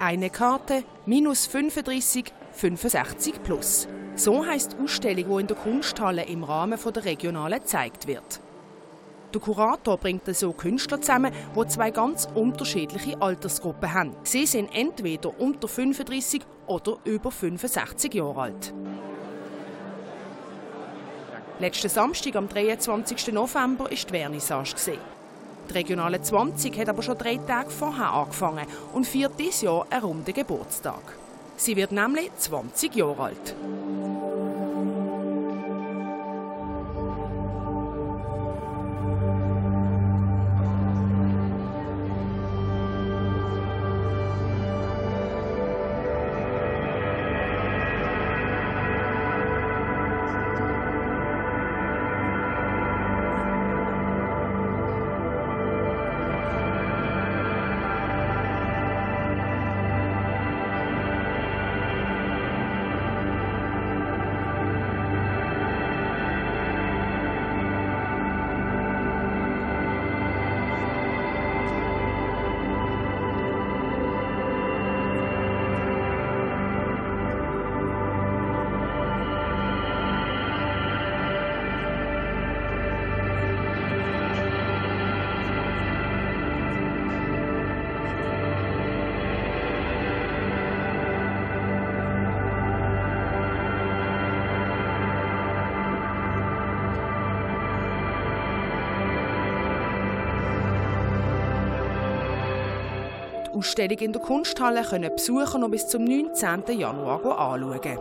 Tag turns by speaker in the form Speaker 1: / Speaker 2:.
Speaker 1: Eine Karte minus 35 65 plus. So heißt die Ausstellung, die in der Kunsthalle im Rahmen der regionalen gezeigt wird. Der Kurator bringt so Künstler zusammen, die zwei ganz unterschiedliche Altersgruppen haben. Sie sind entweder unter 35 oder über 65 Jahre alt. Letzten Samstag, am 23. November, war die Vernissage. Die Regionale 20 hat aber schon drei Tage vorher angefangen und feiert dieses Jahr einen runden Geburtstag. Sie wird nämlich 20 Jahre alt. Ausstellung in der Kunsthalle können besuchen und bis zum 19. Januar anschauen.